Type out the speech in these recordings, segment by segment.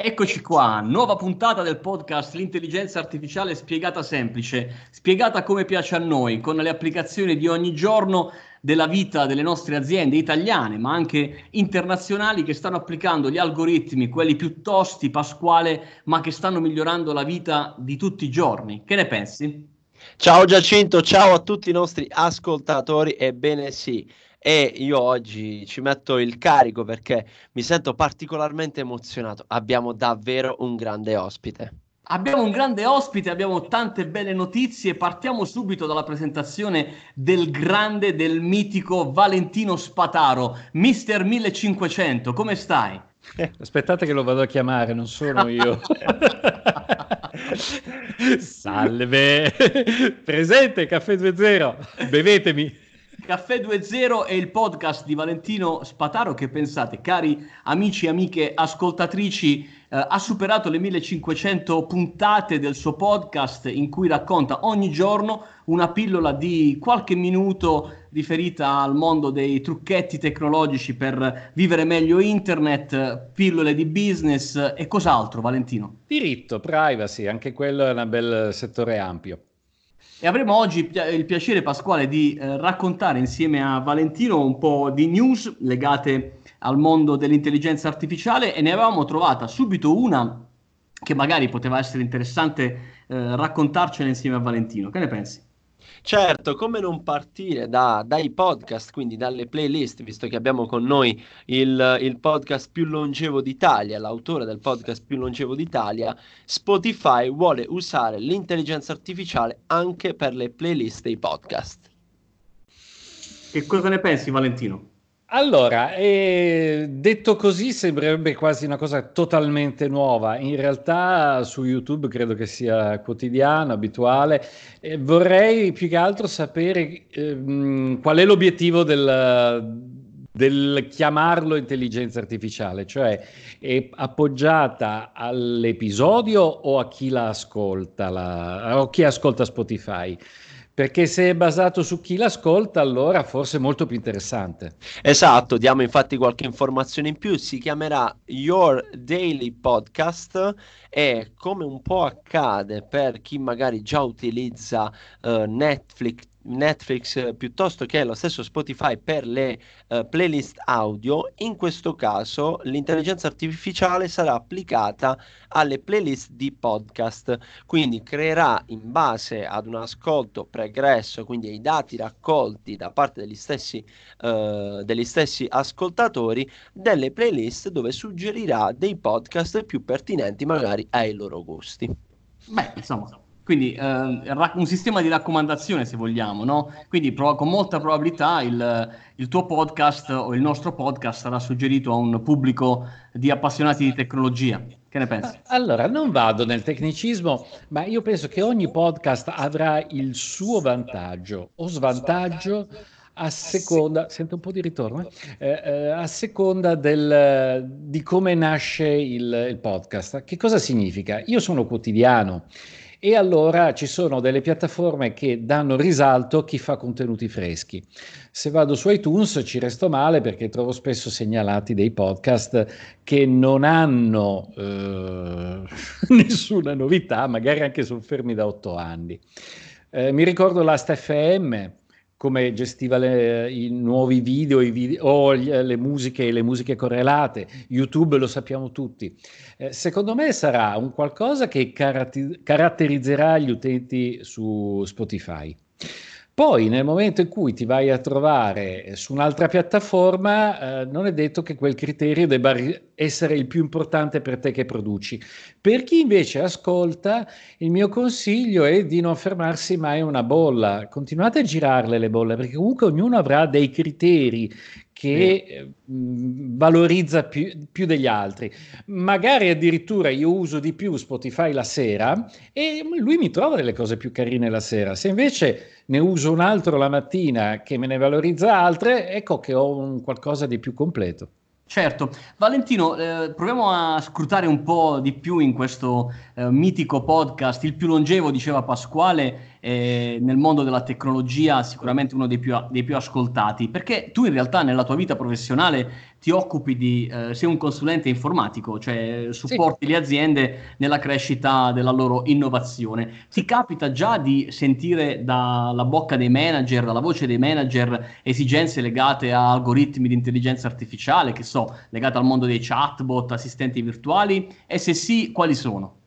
Eccoci qua, nuova puntata del podcast L'intelligenza artificiale spiegata semplice, spiegata come piace a noi, con le applicazioni di ogni giorno della vita delle nostre aziende italiane, ma anche internazionali che stanno applicando gli algoritmi, quelli più tosti, Pasquale, ma che stanno migliorando la vita di tutti i giorni. Che ne pensi? Ciao Giacinto, ciao a tutti i nostri ascoltatori, ebbene sì e io oggi ci metto il carico perché mi sento particolarmente emozionato. Abbiamo davvero un grande ospite. Abbiamo un grande ospite, abbiamo tante belle notizie. Partiamo subito dalla presentazione del grande, del mitico Valentino Spataro, Mister 1500. Come stai? Eh, aspettate che lo vado a chiamare, non sono io. Salve, presente Caffè 2.0, bevetemi. Caffè 2.0 è il podcast di Valentino Spataro che pensate, cari amici e amiche ascoltatrici, eh, ha superato le 1500 puntate del suo podcast in cui racconta ogni giorno una pillola di qualche minuto riferita al mondo dei trucchetti tecnologici per vivere meglio internet, pillole di business e cos'altro, Valentino? Diritto, privacy, anche quello è un bel settore ampio. E avremo oggi il piacere, Pasquale, di eh, raccontare insieme a Valentino un po' di news legate al mondo dell'intelligenza artificiale e ne avevamo trovata subito una che magari poteva essere interessante eh, raccontarcela insieme a Valentino. Che ne pensi? Certo, come non partire da, dai podcast, quindi dalle playlist, visto che abbiamo con noi il, il podcast più longevo d'Italia, l'autore del podcast più longevo d'Italia, Spotify vuole usare l'intelligenza artificiale anche per le playlist dei podcast. Che cosa ne pensi, Valentino? Allora, eh, detto così sembrerebbe quasi una cosa totalmente nuova. In realtà su YouTube credo che sia quotidiano, abituale. Eh, vorrei più che altro sapere eh, qual è l'obiettivo del, del chiamarlo intelligenza artificiale, cioè è appoggiata all'episodio o a chi la ascolta, la, o chi ascolta Spotify? Perché se è basato su chi l'ascolta, allora forse è molto più interessante. Esatto, diamo infatti qualche informazione in più, si chiamerà Your Daily Podcast e come un po' accade per chi magari già utilizza uh, Netflix, Netflix eh, piuttosto che lo stesso Spotify per le uh, playlist audio, in questo caso l'intelligenza artificiale sarà applicata alle playlist di podcast, quindi creerà in base ad un ascolto pregresso, quindi ai dati raccolti da parte degli stessi, uh, degli stessi ascoltatori, delle playlist dove suggerirà dei podcast più pertinenti magari ai loro gusti. Beh, insomma, quindi eh, un sistema di raccomandazione, se vogliamo, no? Quindi pro- con molta probabilità il, il, tuo podcast o il nostro podcast sarà suggerito a un pubblico di appassionati di tecnologia. Che ne pensi? Allora, non vado nel tecnicismo, ma io penso che ogni podcast avrà il suo vantaggio o svantaggio a seconda, sento un po' di ritorno, eh? Eh, a seconda del, di come nasce il, il podcast. Che cosa significa? Io sono quotidiano e allora ci sono delle piattaforme che danno risalto a chi fa contenuti freschi. Se vado su iTunes ci resto male perché trovo spesso segnalati dei podcast che non hanno eh, nessuna novità, magari anche sono fermi da otto anni. Eh, mi ricordo l'Ast.fm come gestiva le, i nuovi video, i video o le musiche, le musiche correlate, YouTube lo sappiamo tutti. Eh, secondo me sarà un qualcosa che caratterizzerà gli utenti su Spotify. Poi nel momento in cui ti vai a trovare su un'altra piattaforma, eh, non è detto che quel criterio debba essere il più importante per te che produci. Per chi invece ascolta, il mio consiglio è di non fermarsi mai a una bolla. Continuate a girarle le bolle, perché comunque ognuno avrà dei criteri che mm. valorizza più, più, degli altri. Magari addirittura io uso di più Spotify la sera e lui mi trova delle cose più carine la sera. Se invece ne uso un altro la mattina che me ne valorizza altre, ecco che ho un qualcosa di più completo. Certo, Valentino, eh, proviamo a scrutare un po' di più in questo eh, mitico podcast, il più longevo, diceva Pasquale, eh, nel mondo della tecnologia sicuramente uno dei più, dei più, ascoltati, perché tu in realtà nella tua vita professionale ti occupi di, eh, sei un consulente informatico, cioè supporti sì. le aziende nella crescita della loro innovazione. Ti capita già di sentire dalla bocca dei manager, dalla voce dei manager, esigenze legate a algoritmi di intelligenza artificiale, che so, legate al mondo dei chatbot, assistenti virtuali? E se sì, quali sono?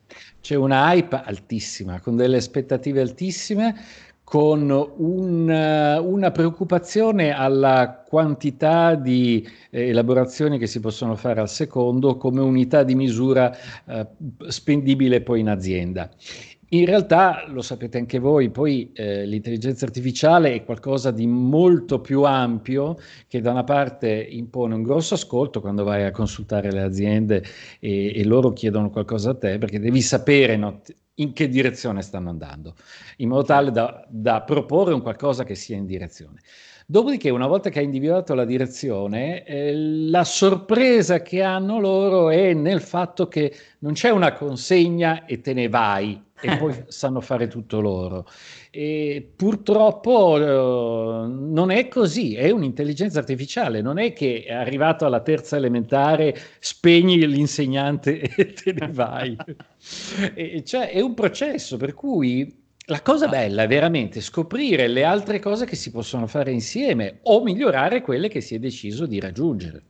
C'è una hype altissima, con delle aspettative altissime, con un, una preoccupazione alla quantità di eh, elaborazioni che si possono fare al secondo come unità di misura eh, spendibile poi in azienda. In realtà, lo sapete anche voi, poi eh, l'intelligenza artificiale è qualcosa di molto più ampio che da una parte impone un grosso ascolto quando vai a consultare le aziende e, e loro chiedono qualcosa a te, perché devi sapere no, in che direzione stanno andando, in modo tale da, da proporre un qualcosa che sia in direzione. Dopodiché, una volta che hai individuato la direzione, eh, la sorpresa che hanno loro è nel fatto che non c'è una consegna e te ne vai e poi sanno fare tutto loro. E purtroppo eh, non è così, è un'intelligenza artificiale, non è che è arrivato alla terza elementare, spegni l'insegnante e te ne vai. e, cioè, è un processo per cui la cosa bella è veramente scoprire le altre cose che si possono fare insieme o migliorare quelle che si è deciso di raggiungere.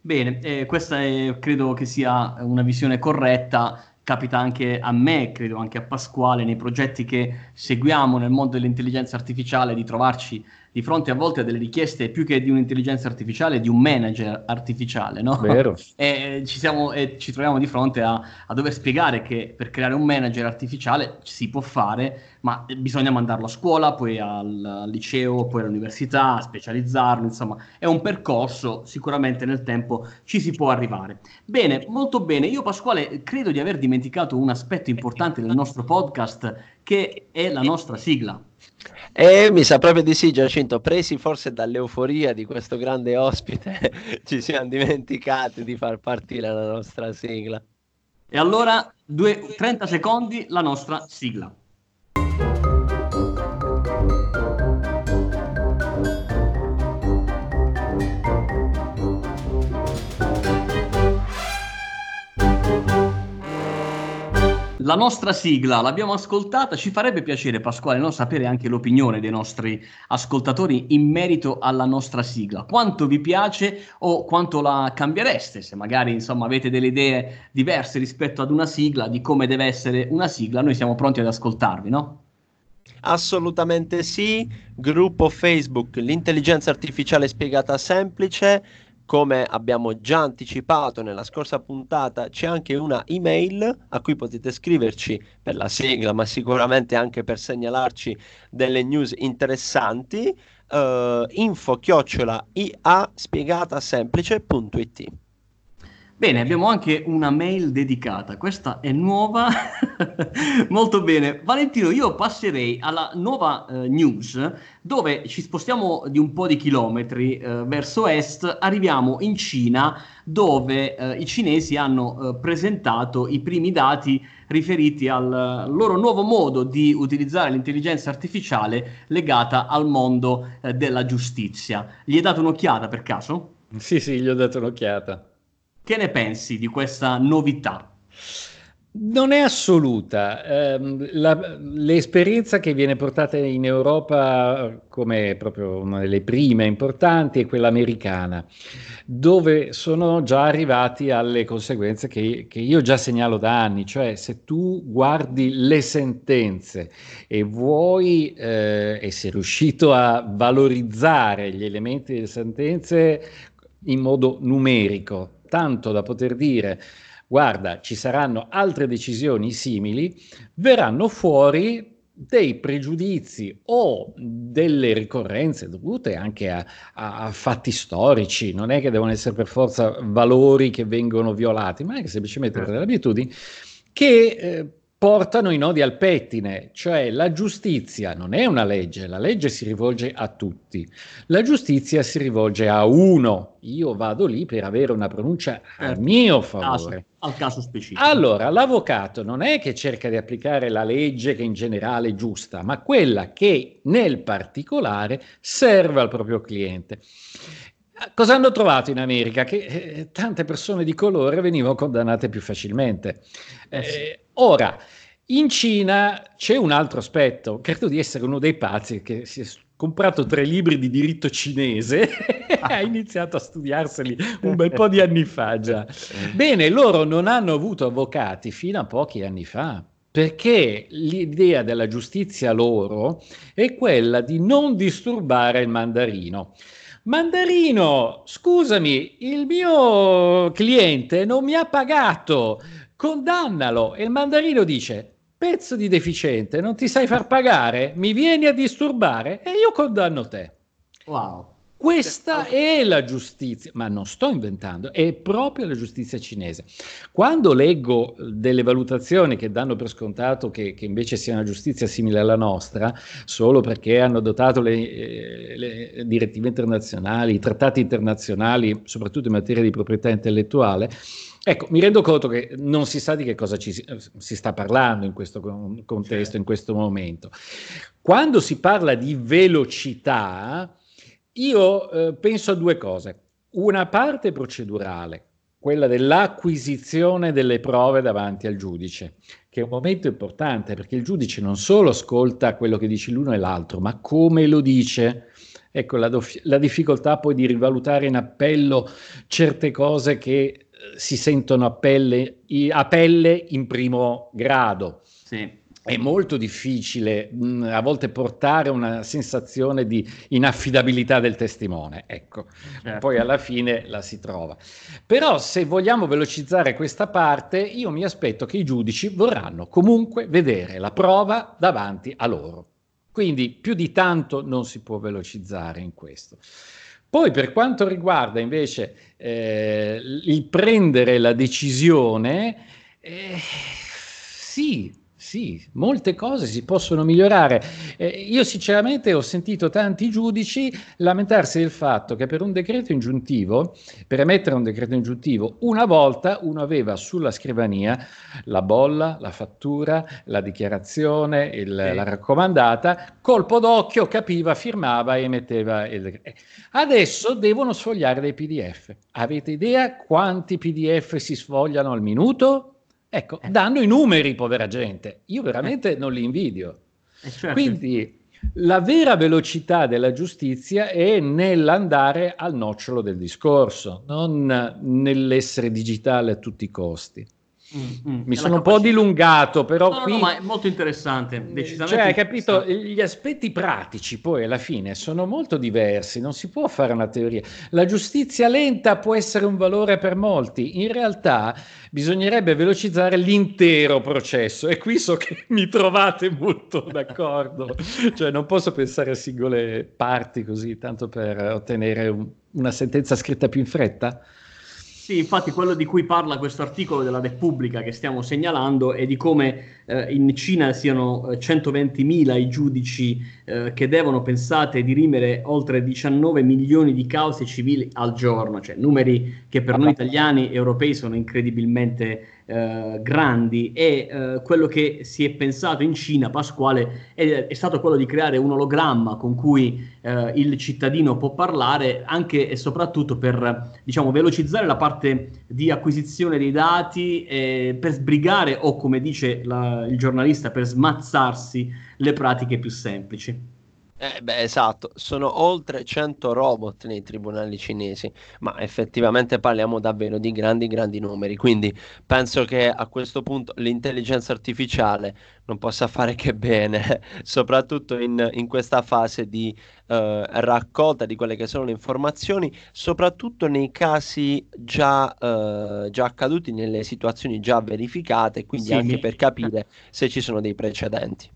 Bene, eh, questa è, credo che sia una visione corretta capita anche a me, credo anche a Pasquale, nei progetti che seguiamo nel mondo dell'intelligenza artificiale, di trovarci di fronte a volte a delle richieste più che di un'intelligenza artificiale, di un manager artificiale, no? Vero. e, ci siamo, e ci troviamo di fronte a, a, dover spiegare che per creare un manager artificiale si può fare, ma bisogna mandarlo a scuola, poi al, al liceo, poi all'università, specializzarlo, insomma, è un percorso, sicuramente nel tempo ci si può arrivare. Bene, molto bene. Io Pasquale credo di aver dimenticato un aspetto importante del nostro podcast che è la nostra sigla. E mi sa proprio di sì, Giacinto, presi forse dall'euforia di questo grande ospite, ci siamo dimenticati di far partire la nostra sigla. E allora, due, 30 secondi, la nostra sigla. La nostra sigla l'abbiamo ascoltata, ci farebbe piacere Pasquale no? sapere anche l'opinione dei nostri ascoltatori in merito alla nostra sigla. Quanto vi piace o quanto la cambiereste? Se magari insomma, avete delle idee diverse rispetto ad una sigla, di come deve essere una sigla, noi siamo pronti ad ascoltarvi, no? Assolutamente sì, gruppo Facebook, l'intelligenza artificiale spiegata semplice, come abbiamo già anticipato nella scorsa puntata, c'è anche una email a cui potete scriverci per la sigla, ma sicuramente anche per segnalarci delle news interessanti. Uh, info chiocciola ia spiegata semplice.it Bene, abbiamo anche una mail dedicata, questa è nuova, molto bene. Valentino, io passerei alla nuova uh, news dove ci spostiamo di un po' di chilometri uh, verso est, arriviamo in Cina dove uh, i cinesi hanno presentato i primi dati riferiti al loro nuovo modo di utilizzare l'intelligenza artificiale legata al mondo della giustizia. Gli hai dato un'occhiata per caso? Sì, sì, gli ho dato un'occhiata. Che ne pensi di questa novità? Non è assoluta. Eh, la, l'esperienza che viene portata in Europa come proprio una delle prime importanti è quella americana, dove sono già arrivati alle conseguenze che, che io già segnalo da anni, cioè se tu guardi le sentenze e vuoi eh, e riuscito a valorizzare gli elementi delle sentenze in modo numerico, tanto da poter dire guarda, ci saranno altre decisioni simili, verranno fuori dei pregiudizi o delle ricorrenze dovute anche a, a, a, fatti storici, non è che devono essere per forza valori che vengono violati, ma anche semplicemente certo. delle abitudini che eh, portano i nodi al pettine, cioè la giustizia non è una legge, la legge si rivolge a tutti, la giustizia si rivolge a uno, io vado lì per avere una pronuncia a certo. mio favore. al caso specifico. Allora, l'avvocato non è che cerca di applicare la legge che in generale è giusta, ma quella che nel particolare serve al proprio cliente. Cosa hanno trovato in America? Che eh, tante persone di colore venivano condannate più facilmente. Eh, eh, ora, in Cina c'è un altro aspetto, credo di essere uno dei pazzi che si è comprato tre libri di diritto cinese e ha iniziato a studiarseli un bel po' di anni fa già. Bene, loro non hanno avuto avvocati fino a pochi anni fa perché l'idea della giustizia loro è quella di non disturbare il mandarino. Mandarino, scusami, il mio cliente non mi ha pagato, condannalo. E il mandarino dice, pezzo di deficiente, non ti sai far pagare, mi vieni a disturbare e io condanno te. Wow. Questa è la giustizia, ma non sto inventando, è proprio la giustizia cinese. Quando leggo delle valutazioni che danno per scontato che, che invece sia una giustizia simile alla nostra, solo perché hanno dotato le, eh, le direttive internazionali, i trattati internazionali, soprattutto in materia di proprietà intellettuale, Ecco, mi rendo conto che non si sa di che cosa ci si, si sta parlando in questo contesto, certo. in questo momento. Quando si parla di velocità, io eh, penso a due cose. Una parte procedurale, quella dell'acquisizione delle prove davanti al giudice, che è un momento importante perché il giudice non solo ascolta quello che dice l'uno e l'altro, ma come lo dice. Ecco la, dof- la difficoltà poi di rivalutare in appello certe cose che eh, si sentono a pelle, a pelle in primo grado. Sì è molto difficile mh, mm, a volte portare una sensazione di inaffidabilità del testimone, ecco, certo. poi alla fine la si trova. Però se vogliamo velocizzare questa parte, io mi aspetto che i giudici vorranno comunque vedere la prova davanti a loro. Quindi più di tanto non si può velocizzare in questo. Poi per quanto riguarda invece eh, il prendere la decisione, eh, sì, sì, molte cose si possono migliorare. Eh, io sinceramente ho sentito tanti giudici lamentarsi del fatto che per un decreto ingiuntivo, per emettere un decreto ingiuntivo, una volta uno aveva sulla scrivania la bolla, la fattura, la dichiarazione, il, sì. la raccomandata, colpo d'occhio capiva, firmava e emetteva il decreto. Adesso devono sfogliare dei PDF. Avete idea quanti PDF si sfogliano al minuto? Ecco, eh. danno i numeri, povera gente. Io veramente eh. non li invidio. Eh, certo. Quindi la vera velocità della giustizia è nell'andare al nocciolo del discorso, non nell'essere digitale a tutti i costi. Mm, mm. Mi sono un po' dilungato, però no, qui... No, ma è molto interessante, decisamente. Cioè, hai capito, gli aspetti pratici poi alla fine sono molto diversi, non si può fare una teoria. La giustizia lenta può essere un valore per molti, in realtà bisognerebbe velocizzare l'intero processo e qui so che mi trovate molto d'accordo, cioè non posso pensare a singole parti così, tanto per ottenere un, una sentenza scritta più in fretta. Sì, infatti quello di cui parla questo articolo della Repubblica che stiamo segnalando è di come eh, in Cina siano 120.000 eh, i giudici eh, che devono, pensate, dirimere oltre 19 milioni di cause civili al giorno, cioè numeri che per noi italiani e europei sono incredibilmente eh, grandi. E eh, quello che si è pensato in Cina, Pasquale, è, è stato quello di creare un ologramma con cui eh, il cittadino può parlare anche e soprattutto per diciamo, velocizzare la parte di acquisizione dei dati, per sbrigare o come dice la, il giornalista, per smazzarsi le pratiche più semplici. Eh, beh, esatto, sono oltre 100 robot nei tribunali cinesi, ma effettivamente parliamo davvero di grandi, grandi numeri. Quindi penso che a questo punto l'intelligenza artificiale non possa fare che bene, soprattutto in, in questa fase di eh, raccolta di quelle che sono le informazioni, soprattutto nei casi già, eh, già accaduti, nelle situazioni già verificate, quindi sì, anche per capire se ci sono dei precedenti.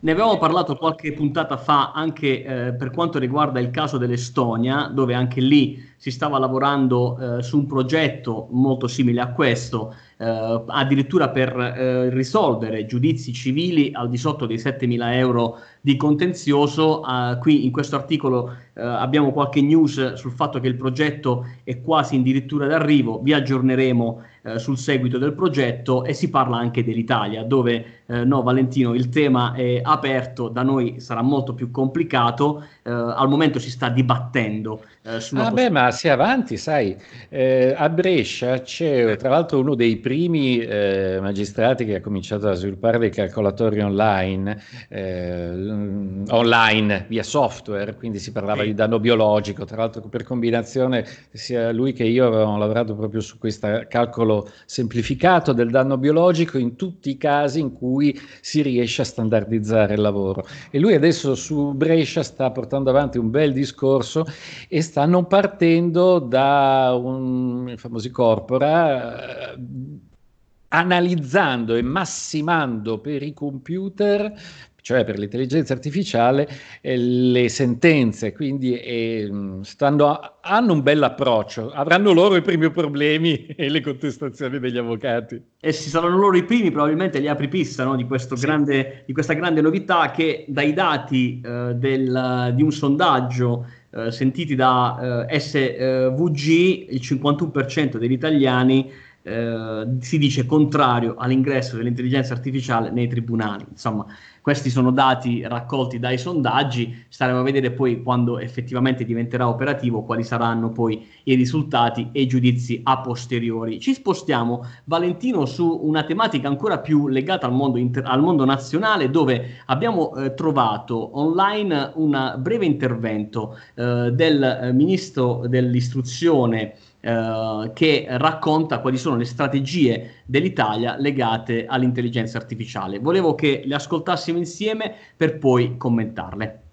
Ne avevamo parlato qualche puntata fa anche eh, per quanto riguarda il caso dell'Estonia, dove anche lì si stava lavorando eh, su un progetto molto simile a questo, eh, addirittura per eh, risolvere giudizi civili al di sotto dei 7.000 euro di contenzioso. Uh, qui in questo articolo uh, abbiamo qualche news sul fatto che il progetto è quasi addirittura d'arrivo, vi aggiorneremo uh, eh, sul seguito del progetto e si parla anche dell'Italia, dove eh, no Valentino il tema è aperto, da noi sarà molto più complicato, eh, al momento si sta dibattendo. Eh, sulla ah beh, ma si avanti, sai, eh, a Brescia c'è tra l'altro uno dei primi eh, magistrati che ha cominciato a sviluppare dei calcolatori online, online via software, quindi si parlava sì. di danno biologico, tra l'altro per combinazione sia lui che io avevamo lavorato proprio su questo calcolo semplificato del danno biologico in tutti i casi in cui si riesce a standardizzare il lavoro. E lui adesso su Brescia sta portando avanti un bel discorso e stanno partendo da un, famosi corpora. Eh, analizzando e massimando per i computer cioè per l'intelligenza artificiale, eh, le sentenze, quindi eh, stanno, hanno un bel approccio, avranno loro i primi problemi e le contestazioni degli avvocati. E si saranno loro i primi, probabilmente gli apripista no? di, sì. grande, di, questa grande novità che dai dati eh, del, di un sondaggio eh, sentiti da eh, SVG, il 51% degli italiani eh, si dice contrario all'ingresso dell'intelligenza artificiale nei tribunali. Insomma, questi sono dati raccolti dai sondaggi, staremo a vedere poi quando effettivamente diventerà operativo quali saranno poi i risultati e i giudizi a posteriori. Ci spostiamo, Valentino, su una tematica ancora più legata al mondo, inter- al mondo nazionale dove abbiamo eh, trovato online un breve intervento eh, del eh, ministro dell'istruzione eh, che racconta quali sono le strategie dell'Italia legate all'intelligenza artificiale. Volevo che le ascoltassimo insieme per poi commentarle.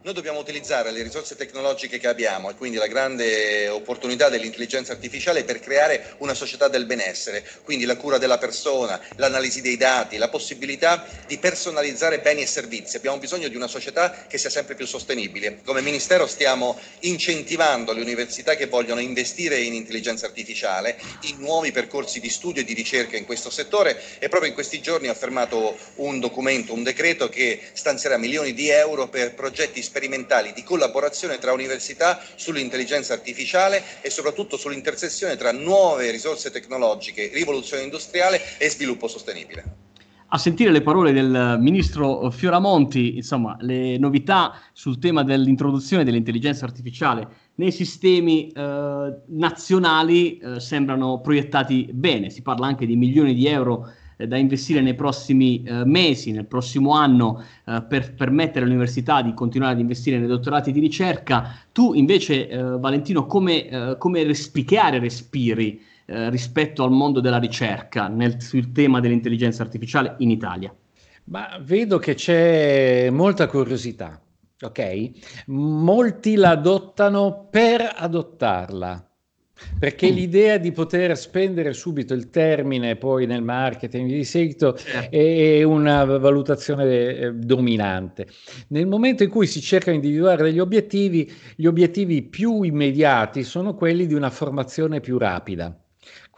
Noi dobbiamo utilizzare le risorse tecnologiche che abbiamo e quindi la grande opportunità dell'intelligenza artificiale per creare una società del benessere, quindi la cura della persona, l'analisi dei dati, la possibilità di personalizzare beni e servizi. Abbiamo bisogno di una società che sia sempre più sostenibile. Come Ministero stiamo incentivando le università che vogliono investire in intelligenza artificiale, in nuovi percorsi di studio e di ricerca in questo settore e proprio in questi giorni ho fermato un documento, un decreto che stanzierà milioni di euro per progetti specifici sperimentali di collaborazione tra università sull'intelligenza artificiale e soprattutto sull'intersezione tra nuove risorse tecnologiche, rivoluzione industriale e sviluppo sostenibile. A sentire le parole del ministro Fioramonti, insomma, le novità sul tema dell'introduzione dell'intelligenza artificiale nei sistemi eh, nazionali eh, sembrano proiettati bene. Si parla anche di milioni di euro da investire nei prossimi eh, mesi, nel prossimo anno, eh, per permettere all'università di continuare ad investire nei dottorati di ricerca. Tu invece, eh, Valentino, come, eh, come respi- che aree respiri eh, rispetto al mondo della ricerca nel, sul tema dell'intelligenza artificiale in Italia? Ma vedo che c'è molta curiosità, ok? Molti la adottano per adottarla perché mm. l'idea di poter spendere subito il termine poi nel marketing di seguito è una valutazione eh, dominante. Nel momento in cui si cerca di individuare degli obiettivi, gli obiettivi più immediati sono quelli di una formazione più rapida.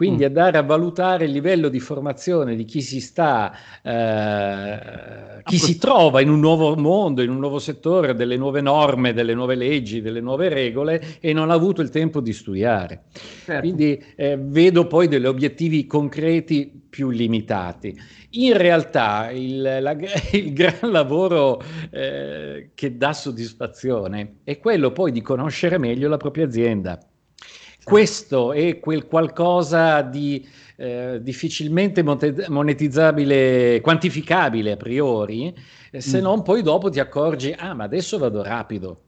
Quindi mm. andare a valutare il livello di formazione di chi si sta, eh, chi si trova in un nuovo mondo, in un nuovo settore, delle nuove norme, delle nuove leggi, delle nuove regole e non ha avuto il tempo di studiare. Certo. Quindi eh, vedo poi degli obiettivi concreti più limitati. In realtà il, la, il gran lavoro eh, che dà soddisfazione è quello poi di conoscere meglio la propria azienda questo è quel qualcosa di eh, difficilmente monetizzabile, quantificabile a priori, se mm. non poi dopo ti accorgi, ah ma adesso vado rapido.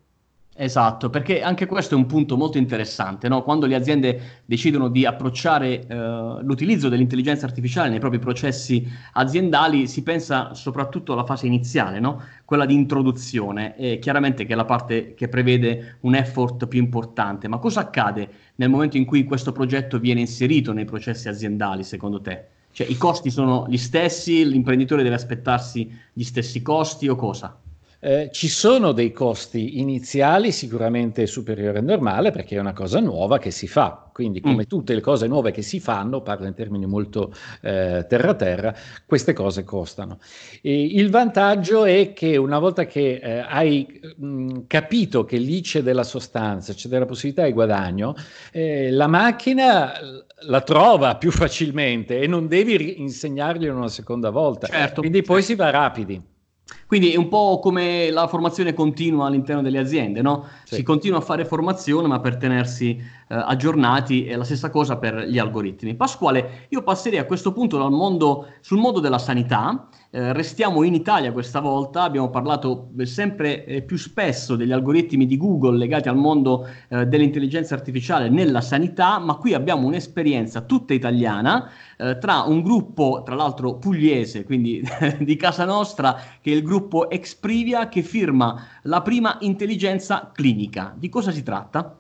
Esatto, perché anche questo è un punto molto interessante, no? quando le aziende decidono di approcciare eh, l'utilizzo dell'intelligenza artificiale nei propri processi aziendali, si pensa soprattutto alla fase iniziale, no? quella di introduzione, e chiaramente che è la parte che prevede un effort più importante. Ma cosa accade nel momento in cui questo progetto viene inserito nei processi aziendali, secondo te? Cioè i costi sono gli stessi, l'imprenditore deve aspettarsi gli stessi costi o cosa? Eh, ci sono dei costi iniziali sicuramente superiori al normale perché è una cosa nuova che si fa, quindi come mm. tutte le cose nuove che si fanno, parlo in termini molto eh, terra-terra, queste cose costano. E il vantaggio è che una volta che eh, hai mh, mm, capito che lì c'è della sostanza, c'è della possibilità di guadagno, eh, la macchina la trova più facilmente e non devi insegnargli una seconda volta. Certo. Quindi poi si va rapidi. Quindi è un po' come la formazione continua all'interno delle aziende, no? Sì. Si continua a fare formazione, ma per tenersi eh, aggiornati è la stessa cosa per gli algoritmi. Pasquale, io passerei a questo punto mondo, sul mondo della sanità. Eh, restiamo in Italia questa volta, abbiamo parlato sempre eh, più spesso degli algoritmi di Google legati al mondo eh, dell'intelligenza artificiale nella sanità, ma qui abbiamo un'esperienza tutta italiana eh, tra un gruppo, tra l'altro pugliese, quindi di casa nostra, che è il gruppo Exprivia, che firma la prima intelligenza clinica. Di cosa si tratta?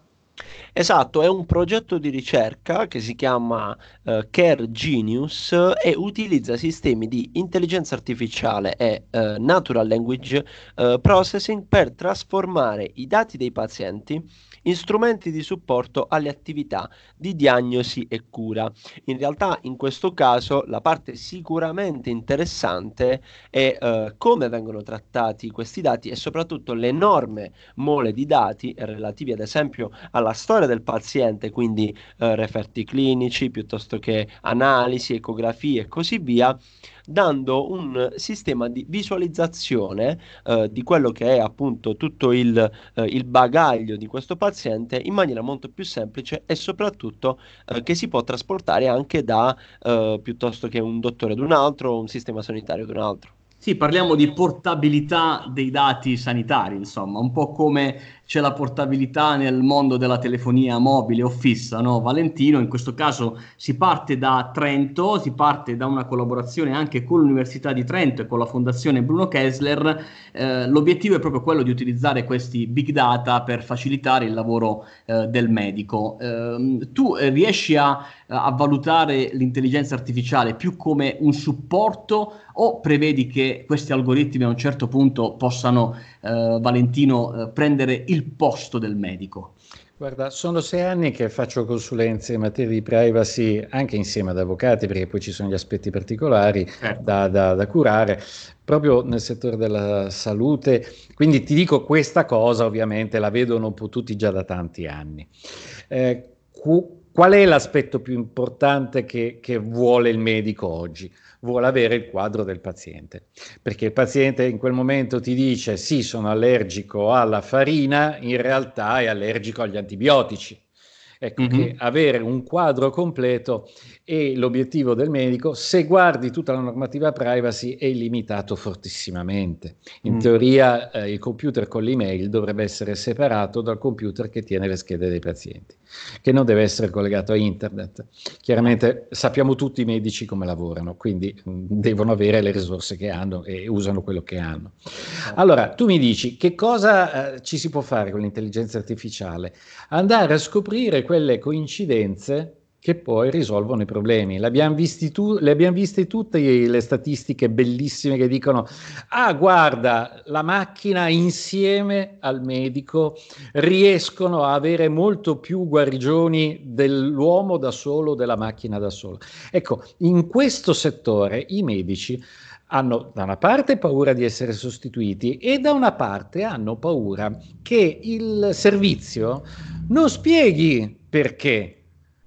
Esatto, è un progetto di ricerca che si chiama uh, Care Genius e utilizza sistemi di intelligenza artificiale e uh, natural language uh, processing per trasformare i dati dei pazienti in strumenti di supporto alle attività di diagnosi e cura. In realtà in questo caso la parte sicuramente interessante è eh, come vengono trattati questi dati e soprattutto l'enorme mole di dati relativi ad esempio alla storia del paziente, quindi eh, referti clinici piuttosto che analisi, ecografie e così via dando un sistema di visualizzazione eh, di quello che è appunto tutto il, eh, il, bagaglio di questo paziente in maniera molto più semplice e soprattutto eh, che si può trasportare anche da eh, piuttosto che un dottore ad un altro o un sistema sanitario ad un altro. Sì, parliamo di portabilità dei dati sanitari, insomma, un po' come c'è la portabilità nel mondo della telefonia mobile o fissa, no? Valentino, in questo caso si parte da Trento, si parte da una collaborazione anche con l'Università di Trento e con la Fondazione Bruno Kessler. Eh, l'obiettivo è proprio quello di utilizzare questi big data per facilitare il lavoro eh, del medico. Ehm, eh, tu riesci a, a valutare l'intelligenza artificiale più come un supporto o prevedi che questi algoritmi a un certo punto possano, eh, Valentino, eh, prendere il posto del medico? Guarda, sono sei anni che faccio consulenze in materia di privacy anche insieme ad avvocati, perché poi ci sono gli aspetti particolari certo. da, da, da, curare, proprio nel settore della salute. Quindi ti dico questa cosa, ovviamente la vedono tutti già da tanti anni. Eh, cu- qual è l'aspetto più importante che, che vuole il medico oggi? vuole avere il quadro del paziente, perché il paziente in quel momento ti dice sì, sono allergico alla farina, in realtà è allergico agli antibiotici. Ecco mm-hmm. che avere un quadro completo è l'obiettivo del medico. Se guardi tutta la normativa privacy è limitato fortissimamente. In mm. teoria eh, il computer con l'email dovrebbe essere separato dal computer che tiene le schede dei pazienti, che non deve essere collegato a internet. Chiaramente sappiamo tutti i medici come lavorano, quindi mh, devono avere le risorse che hanno e usano quello che hanno. Allora, tu mi dici che cosa eh, ci si può fare con l'intelligenza artificiale? Andare a scoprire quelle coincidenze che poi risolvono i problemi. Le abbiamo, tu, le abbiamo viste tutte le statistiche bellissime che dicono, ah guarda, la macchina insieme al medico riescono a avere molto più guarigioni dell'uomo da solo, della macchina da sola. Ecco, in questo settore i medici hanno da una parte paura di essere sostituiti e da una parte hanno paura che il servizio non spieghi perché.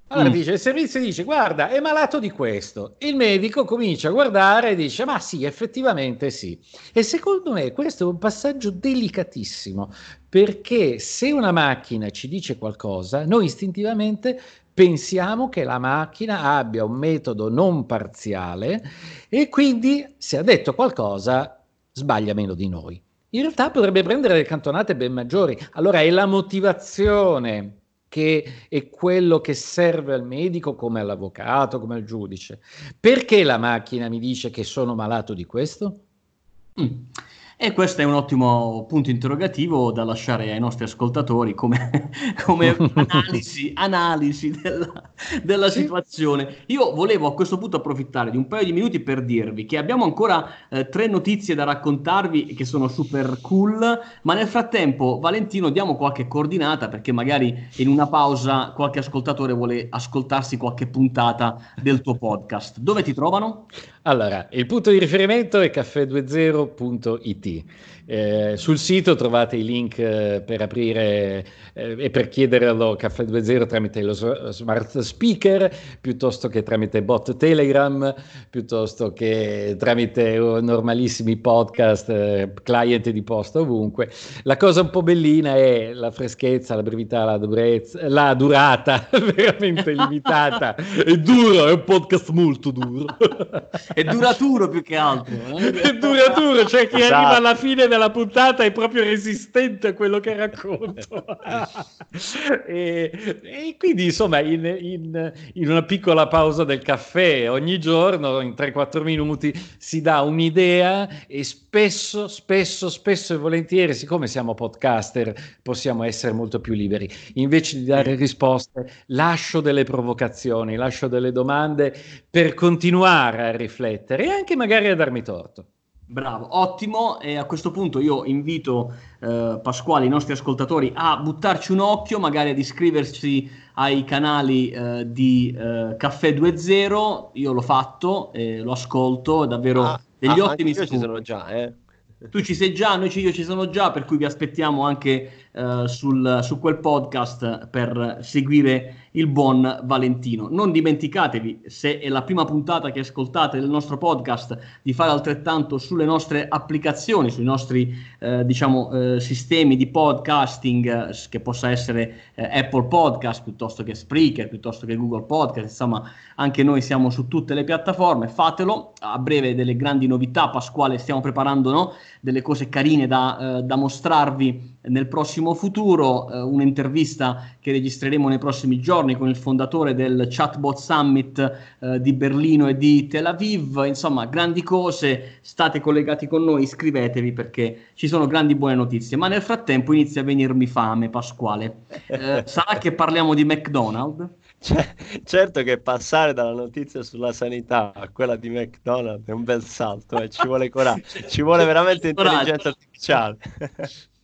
Allora mm. dice, il servizio dice, guarda, è malato di questo. Il medico comincia a guardare e dice, ma sì, effettivamente sì. E secondo me questo è un passaggio delicatissimo, perché se una macchina ci dice qualcosa, noi istintivamente pensiamo che la macchina abbia un metodo non parziale e quindi se ha detto qualcosa sbaglia meno di noi. In realtà potrebbe prendere delle cantonate ben maggiori. Allora è la motivazione che è quello che serve al medico come all'avvocato, come al giudice. Perché la macchina mi dice che sono malato di questo? Mm. E questo è un ottimo punto interrogativo da lasciare ai nostri ascoltatori come, come analisi, analisi della, della sì. situazione. Io volevo a questo punto approfittare di un paio di minuti per dirvi che abbiamo ancora eh, tre notizie da raccontarvi che sono super cool, ma nel frattempo Valentino diamo qualche coordinata perché magari in una pausa qualche ascoltatore vuole ascoltarsi qualche puntata del tuo podcast. Dove ti trovano? Allora, il punto di riferimento è caffè20.it. Eh, sul sito trovate i link eh, per aprire eh, e per chiederlo Caffè 2.0 tramite lo smart speaker, piuttosto che tramite bot Telegram, piuttosto che tramite uh, normalissimi podcast, eh, client di posta ovunque. La cosa un po' bellina è la freschezza, la brevità, la, durezza, la durata veramente limitata. è duro, è un podcast molto duro. è duraturo più che altro. Eh? È duraturo, cioè chi esatto. arriva alla fine della puntata è proprio resistente a quello che racconto. e, e, quindi, insomma, in, in, in, una piccola pausa del caffè, ogni giorno, in 3-4 minuti, si dà un'idea e spesso, spesso, spesso e volentieri, siccome siamo podcaster, possiamo essere molto più liberi. Invece di dare risposte, lascio delle provocazioni, lascio delle domande per continuare a riflettere e anche magari a darmi torto. Bravo, ottimo. E a questo punto io invito eh, Pasquale, i nostri ascoltatori, a buttarci un occhio, magari ad iscriversi ai canali eh, di eh, Caffè 2.0. Io l'ho fatto, lo ascolto, davvero ah, degli ah, ottimi io ci sono già, eh. Tu ci sei già, noi ci, io ci sono già, per cui vi aspettiamo anche uh, sul, su quel podcast per seguire il buon Valentino. Non dimenticatevi, se è la prima puntata che ascoltate del nostro podcast, di fare altrettanto sulle nostre applicazioni, sui nostri eh, diciamo, eh, sistemi di podcasting, eh, che possa essere eh, Apple Podcast piuttosto che Spreaker, piuttosto che Google Podcast, insomma, anche noi siamo su tutte le piattaforme. Fatelo. A breve delle grandi novità, Pasquale, stiamo preparando no? delle cose carine da, eh, da mostrarvi nel prossimo futuro, eh, un'intervista che registreremo nei prossimi giorni con il fondatore del Chatbot Summit eh, di Berlino e di Tel Aviv, insomma grandi cose, state collegati con noi, iscrivetevi perché ci sono grandi buone notizie, ma nel frattempo inizia a venirmi fame Pasquale, eh, sarà che parliamo di McDonald's? Cioè, certo che passare dalla notizia sulla sanità a quella di McDonald's è un bel salto, eh. ci vuole coraggio, ci vuole veramente intelligenza artificiale.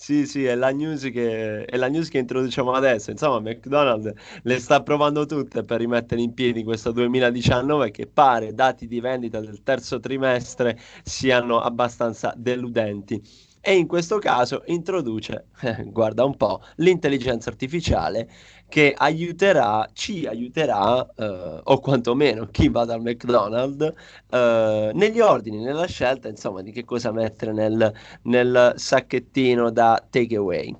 Sì, sì, è la, news che, è la news che introduciamo adesso. Insomma, McDonald's le sta provando tutte per rimettere in piedi questo 2019 che pare, dati di vendita del terzo trimestre, siano abbastanza deludenti e in questo caso introduce, guarda un po', l'intelligenza artificiale che aiuterà, ci aiuterà, eh, o quantomeno chi va dal McDonald's, eh, negli ordini, nella scelta, insomma, di che cosa mettere nel, nel sacchettino da takeaway.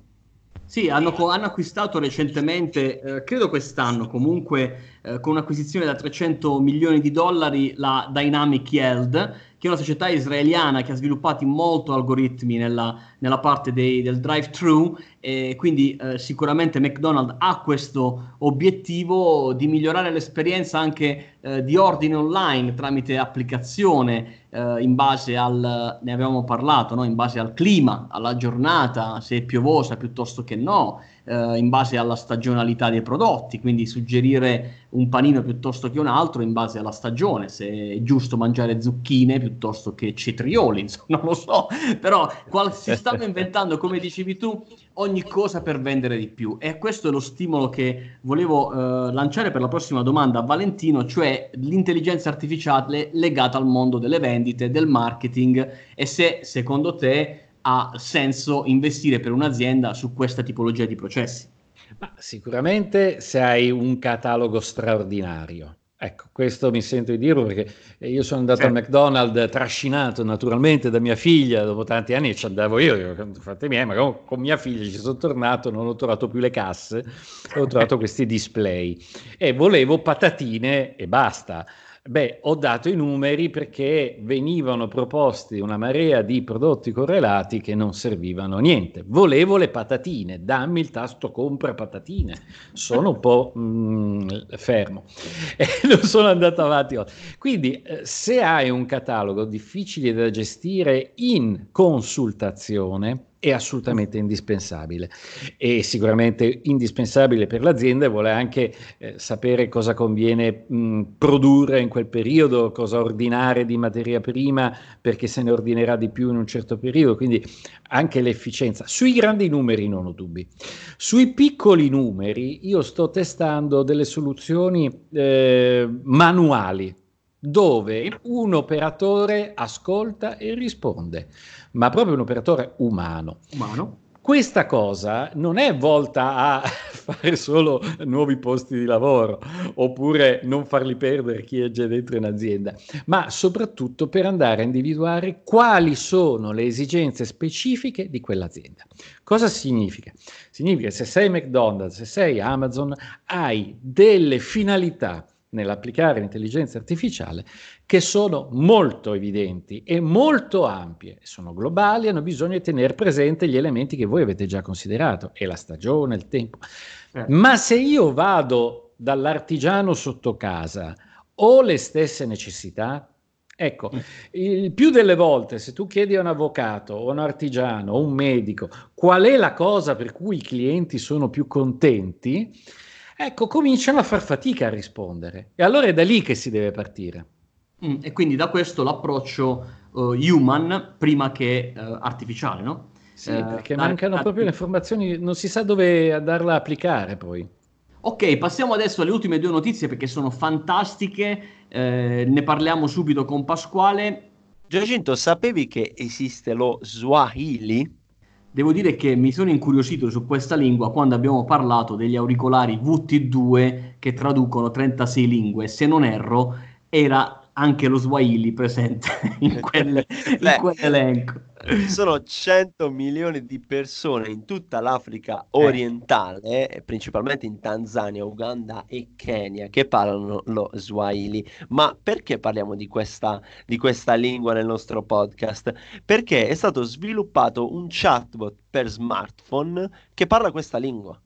Sì, hanno, hanno, acquistato recentemente, eh, credo quest'anno comunque, eh, con un'acquisizione da 300 milioni di dollari, la Dynamic Yield, che è una società israeliana che ha sviluppato molto algoritmi nella, nella parte dei, del drive-thru e quindi eh, sicuramente McDonald's ha questo obiettivo di migliorare l'esperienza anche eh, di ordine online tramite applicazione eh, in base al, ne avevamo parlato, no? in base al clima, alla giornata, se è piovosa piuttosto che no, eh, in base alla stagionalità dei prodotti, quindi suggerire un panino piuttosto che un altro in base alla stagione, se è giusto mangiare zucchine piuttosto che cetrioli, insomma, non lo so, però qual- si stanno inventando, come dicevi tu, ogni cosa per vendere di più e questo è lo stimolo che volevo eh, lanciare per la prossima domanda a Valentino, cioè l'intelligenza artificiale legata al mondo delle vendite, del marketing e se secondo te ha senso investire per un'azienda su questa tipologia di processi? Ma sicuramente se hai un catalogo straordinario. Ecco, questo mi sento di dirlo perché io sono andato certo. al McDonald's trascinato naturalmente da mia figlia, dopo tanti anni ci andavo io, fate miei, ma con mia figlia ci sono tornato, non ho trovato più le casse, ho trovato questi display e volevo patatine e basta Beh, ho dato i numeri perché venivano proposti una marea di prodotti correlati che non servivano a niente. Volevo le patatine, dammi il tasto compra patatine. Sono un po' mh, mm, fermo e non sono andato avanti. Quindi, eh, se hai un catalogo difficile da gestire in consultazione, è assolutamente indispensabile e sicuramente indispensabile per l'azienda e vuole anche eh, sapere cosa conviene mh, produrre in quel periodo, cosa ordinare di materia prima perché se ne ordinerà di più in un certo periodo, quindi anche l'efficienza. Sui grandi numeri non ho dubbi. Sui piccoli numeri io sto testando delle soluzioni eh, manuali dove un operatore ascolta e risponde ma proprio un operatore umano. Umano. Questa cosa non è volta a fare solo nuovi posti di lavoro oppure non farli perdere chi è già dentro in azienda, ma soprattutto per andare a individuare quali sono le esigenze specifiche di quell'azienda. Cosa significa? Significa che se sei McDonald's, se sei Amazon, hai delle finalità nell'applicare l'intelligenza artificiale che sono molto evidenti e molto ampie, sono globali, hanno bisogno di tenere presente gli elementi che voi avete già considerato, e la stagione, il tempo. Eh. Ma se io vado dall'artigiano sotto casa, ho le stesse necessità? Ecco, mm. il più delle volte se tu chiedi a un avvocato o un artigiano o un medico qual è la cosa per cui i clienti sono più contenti, ecco, cominciano a far fatica a rispondere. E allora è da lì che si deve partire. Mm, e quindi da questo l'approccio uh, human prima che uh, artificiale, no? Sì, eh, perché mancano ar- proprio le informazioni, non si sa dove andarla a applicare poi. Ok, passiamo adesso alle ultime due notizie perché sono fantastiche, eh, ne parliamo subito con Pasquale. Giacinto, sapevi che esiste lo Swahili? Devo dire che mi sono incuriosito su questa lingua quando abbiamo parlato degli auricolari VT2 che traducono 36 lingue. Se non erro, era anche lo Swahili presente in, quelle, in quell'elenco. Ci sono 100 milioni di persone in tutta l'Africa orientale, eh. principalmente in Tanzania, Uganda e Kenya, che parlano lo Swahili. Ma perché parliamo di questa, di questa lingua nel nostro podcast? Perché è stato sviluppato un chatbot per smartphone che parla questa lingua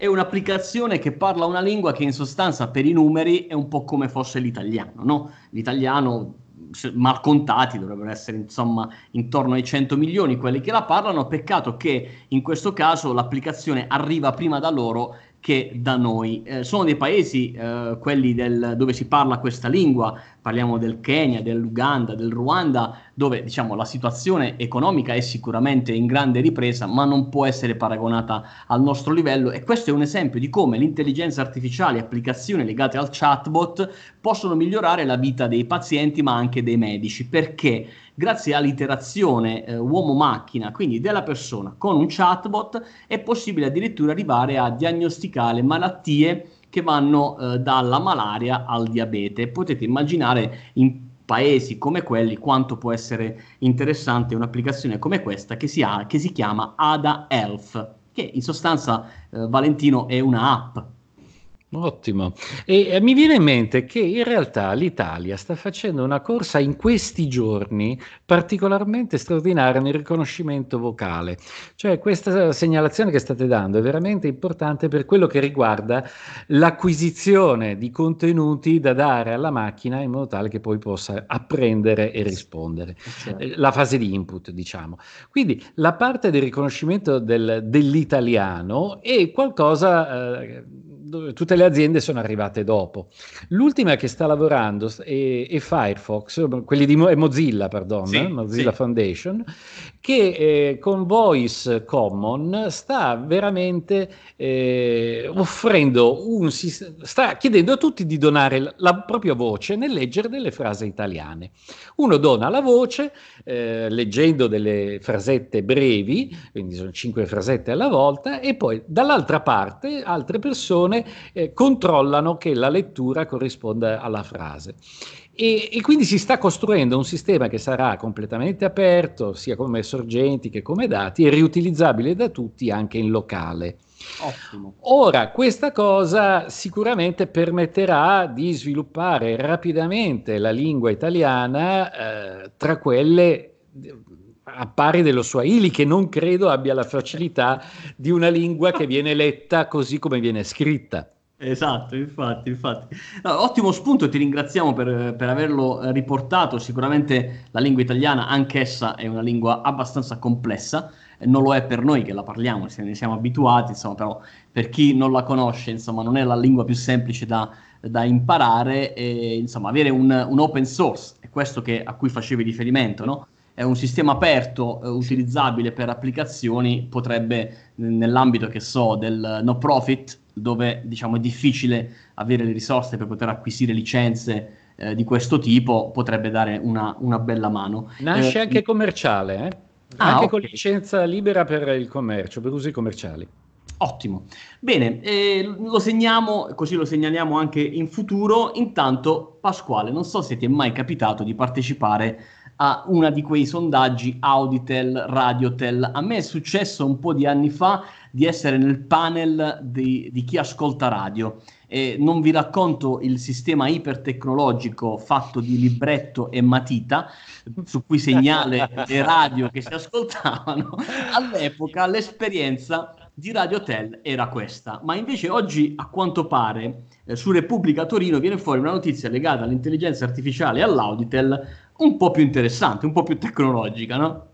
è un'applicazione che parla una lingua che in sostanza per i numeri è un po' come fosse l'italiano, no? L'italiano mal contati dovrebbero essere insomma intorno ai 100 milioni quelli che la parlano, peccato che in questo caso l'applicazione arriva prima da loro che da noi. Eh, sono dei paesi, eh, quelli del, dove si parla questa lingua, parliamo del Kenya, dell'Uganda, del Ruanda, dove diciamo, la situazione economica è sicuramente in grande ripresa, ma non può essere paragonata al nostro livello. E questo è un esempio di come l'intelligenza artificiale e applicazioni legate al chatbot possono migliorare la vita dei pazienti ma anche dei medici, perché? Grazie all'iterazione eh, uomo-macchina, quindi della persona con un chatbot, è possibile addirittura arrivare a diagnosticare malattie che vanno eh, dalla malaria al diabete. Potete immaginare in paesi come quelli quanto può essere interessante un'applicazione come questa che si, ha, che si chiama Ada Health, che in sostanza eh, Valentino è una app Ottimo. E eh, mi viene in mente che in realtà l'Italia sta facendo una corsa in questi giorni particolarmente straordinaria nel riconoscimento vocale. Cioè questa segnalazione che state dando è veramente importante per quello che riguarda l'acquisizione di contenuti da dare alla macchina in modo tale che poi possa apprendere e rispondere. Certo. La fase di input, diciamo. Quindi la parte del riconoscimento del, dell'italiano è qualcosa... Eh, tutte le aziende sono arrivate dopo. L'ultima che sta lavorando è, è Firefox, quelli di Mo- Mozilla, pardon, sì, Mozilla sì. Foundation, che eh, con Voice Common sta veramente eh, offrendo un sta chiedendo a tutti di donare la propria voce nel leggere delle frasi italiane. Uno dona la voce eh, leggendo delle frasette brevi, quindi sono cinque frasette alla volta, e poi dall'altra parte altre persone eh, controllano che la lettura corrisponda alla frase. e, e, quindi si sta costruendo un sistema che sarà completamente aperto, sia come sorgenti che come dati, e riutilizzabile da tutti anche in locale. Ottimo. Ora, questa cosa sicuramente permetterà di sviluppare rapidamente la lingua italiana eh, tra quelle a pari dello Swahili, che non credo abbia la facilità di una lingua che viene letta così come viene scritta. Esatto, infatti, infatti. No, ottimo spunto, ti ringraziamo per, per, averlo riportato. Sicuramente la lingua italiana, anch'essa, è una lingua abbastanza complessa. Non lo è per noi che la parliamo, ne siamo abituati, insomma, però per chi non la conosce, insomma, non è la lingua più semplice da, da imparare. E, insomma, avere un, un, open source, è questo che, a cui facevi riferimento, no? È un sistema aperto, eh, utilizzabile per applicazioni, potrebbe nell'ambito che so del no profit, dove diciamo è difficile avere le risorse per poter acquisire licenze eh, di questo tipo, potrebbe dare una, una bella mano. Nasce eh, anche commerciale, eh? ah, anche okay. con licenza libera per il commercio, per usi commerciali. Ottimo. Bene, eh, lo segniamo, così lo segnaliamo anche in futuro. Intanto, Pasquale, non so se ti è mai capitato di partecipare a uno di quei sondaggi Auditel, Radiotel. A me è successo un po' di anni fa di essere nel panel di, di chi ascolta radio. E non vi racconto il sistema ipertecnologico fatto di libretto e matita su cui segnale le radio che si ascoltavano. All'epoca l'esperienza di Radiotel era questa, ma invece oggi a quanto pare eh, su Repubblica Torino viene fuori una notizia legata all'intelligenza artificiale e all'Auditel un po' più interessante, un po' più tecnologica, no?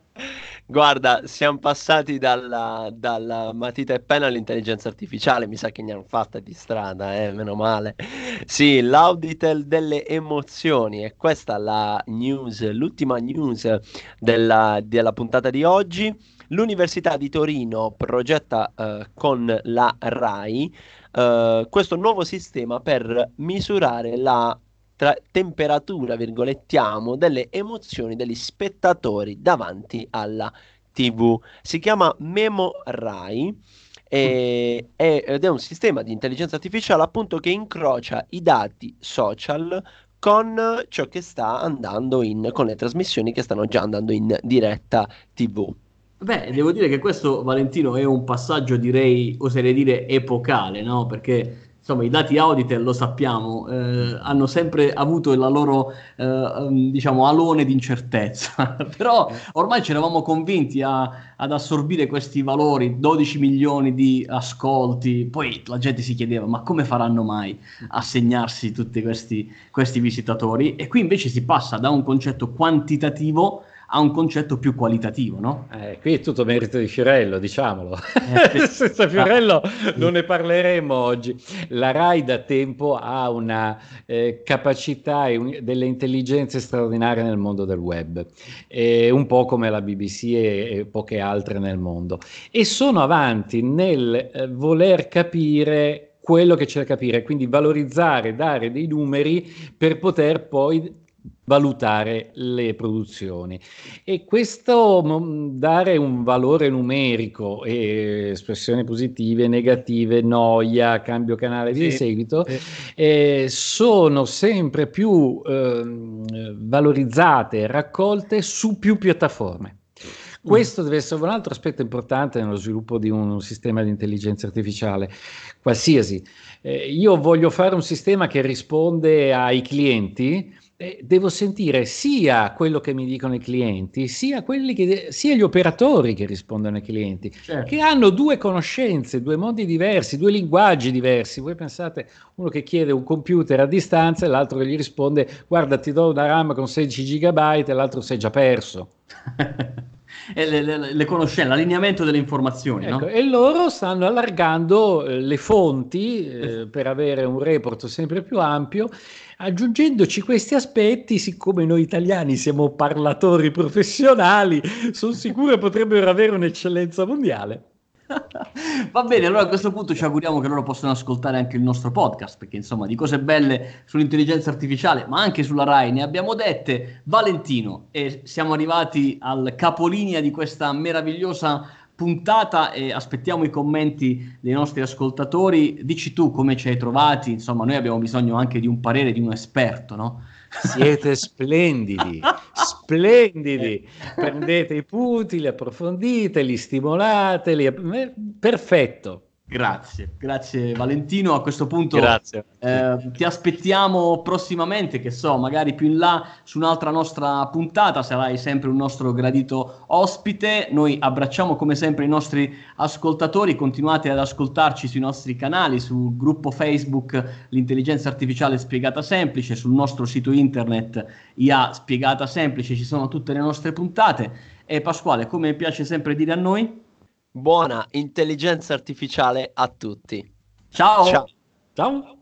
Guarda, siamo passati dalla, dalla, matita e penna all'intelligenza artificiale, mi sa che ne hanno fatta di strada, eh, meno male. Sì, l'Auditel delle emozioni, e questa è la news, l'ultima news della, della puntata di oggi. L'Università di Torino progetta uh, con la RAI uh, questo nuovo sistema per misurare la tra temperatura, virgolettiamo, delle emozioni degli spettatori davanti alla TV. Si chiama Memo Rai e, ed è un sistema di intelligenza artificiale appunto che incrocia i dati social con ciò che sta andando in con le trasmissioni che stanno già andando in diretta TV. Beh, devo dire che questo Valentino è un passaggio direi oserei dire epocale, no? Perché insomma i dati Auditel lo sappiamo, eh, hanno sempre avuto la loro eh, um, diciamo alone di incertezza, però ormai ci eravamo convinti a, ad assorbire questi valori, 12 milioni di ascolti, poi la gente si chiedeva ma come faranno mai a segnarsi tutti questi, questi visitatori? E qui invece si passa da un concetto quantitativo ha un concetto più qualitativo, no? Eh, qui è tutto merito di Fiorello, diciamolo. Eh, Senza Fiorello non ne parleremo oggi. La RAI da tempo ha una eh, capacità e un, delle intelligenze straordinarie nel mondo del web, un po' come la BBC e, e, poche altre nel mondo. E sono avanti nel eh, voler capire quello che c'è da capire, quindi valorizzare, dare dei numeri per poter poi valutare le produzioni e questo mm, dare un valore numerico e espressioni positive, negative, noia, cambio canale sì, di seguito sì. eh, sono sempre più eh, valorizzate raccolte su più piattaforme. Mm. Questo deve essere un altro aspetto importante nello sviluppo di un sistema di intelligenza artificiale, qualsiasi. Eh, io voglio fare un sistema che risponde ai clienti, eh, devo sentire sia quello che mi dicono i clienti, sia, che, sia gli operatori che rispondono ai clienti, certo. che hanno due conoscenze, due mondi diversi, due linguaggi diversi. Voi pensate, uno che chiede un computer a distanza e l'altro che gli risponde, guarda ti do una RAM con 16 GB e l'altro sei già perso. le, le, le conoscenze, l'allineamento delle informazioni. Ecco, no? E loro stanno allargando eh, le fonti eh, per avere un report sempre più ampio Aggiungendoci questi aspetti, siccome noi italiani siamo parlatori professionali, sono sicuro che potrebbero avere un'eccellenza mondiale. Va bene, allora a questo punto ci auguriamo che loro possano ascoltare anche il nostro podcast, perché insomma di cose belle sull'intelligenza artificiale, ma anche sulla RAI ne abbiamo dette. Valentino, e siamo arrivati al capolinea di questa meravigliosa puntata e aspettiamo i commenti dei nostri ascoltatori. Dici tu come ci hai trovati, insomma noi abbiamo bisogno anche di un parere di un esperto, no? Siete splendidi, splendidi. Prendete i punti, li approfondite, li stimolate, li... Eh, perfetto. Grazie, grazie Valentino. A questo punto eh, ti aspettiamo prossimamente, che so, magari più in là su un'altra nostra puntata, sarai sempre un nostro gradito ospite. Noi abbracciamo come sempre i nostri ascoltatori, continuate ad ascoltarci sui nostri canali, sul gruppo Facebook L'intelligenza artificiale spiegata semplice, sul nostro sito internet IA spiegata semplice, ci sono tutte le nostre puntate. E Pasquale, come piace sempre dire a noi, buona intelligenza artificiale a tutti. Ciao. Ciao. Ciao.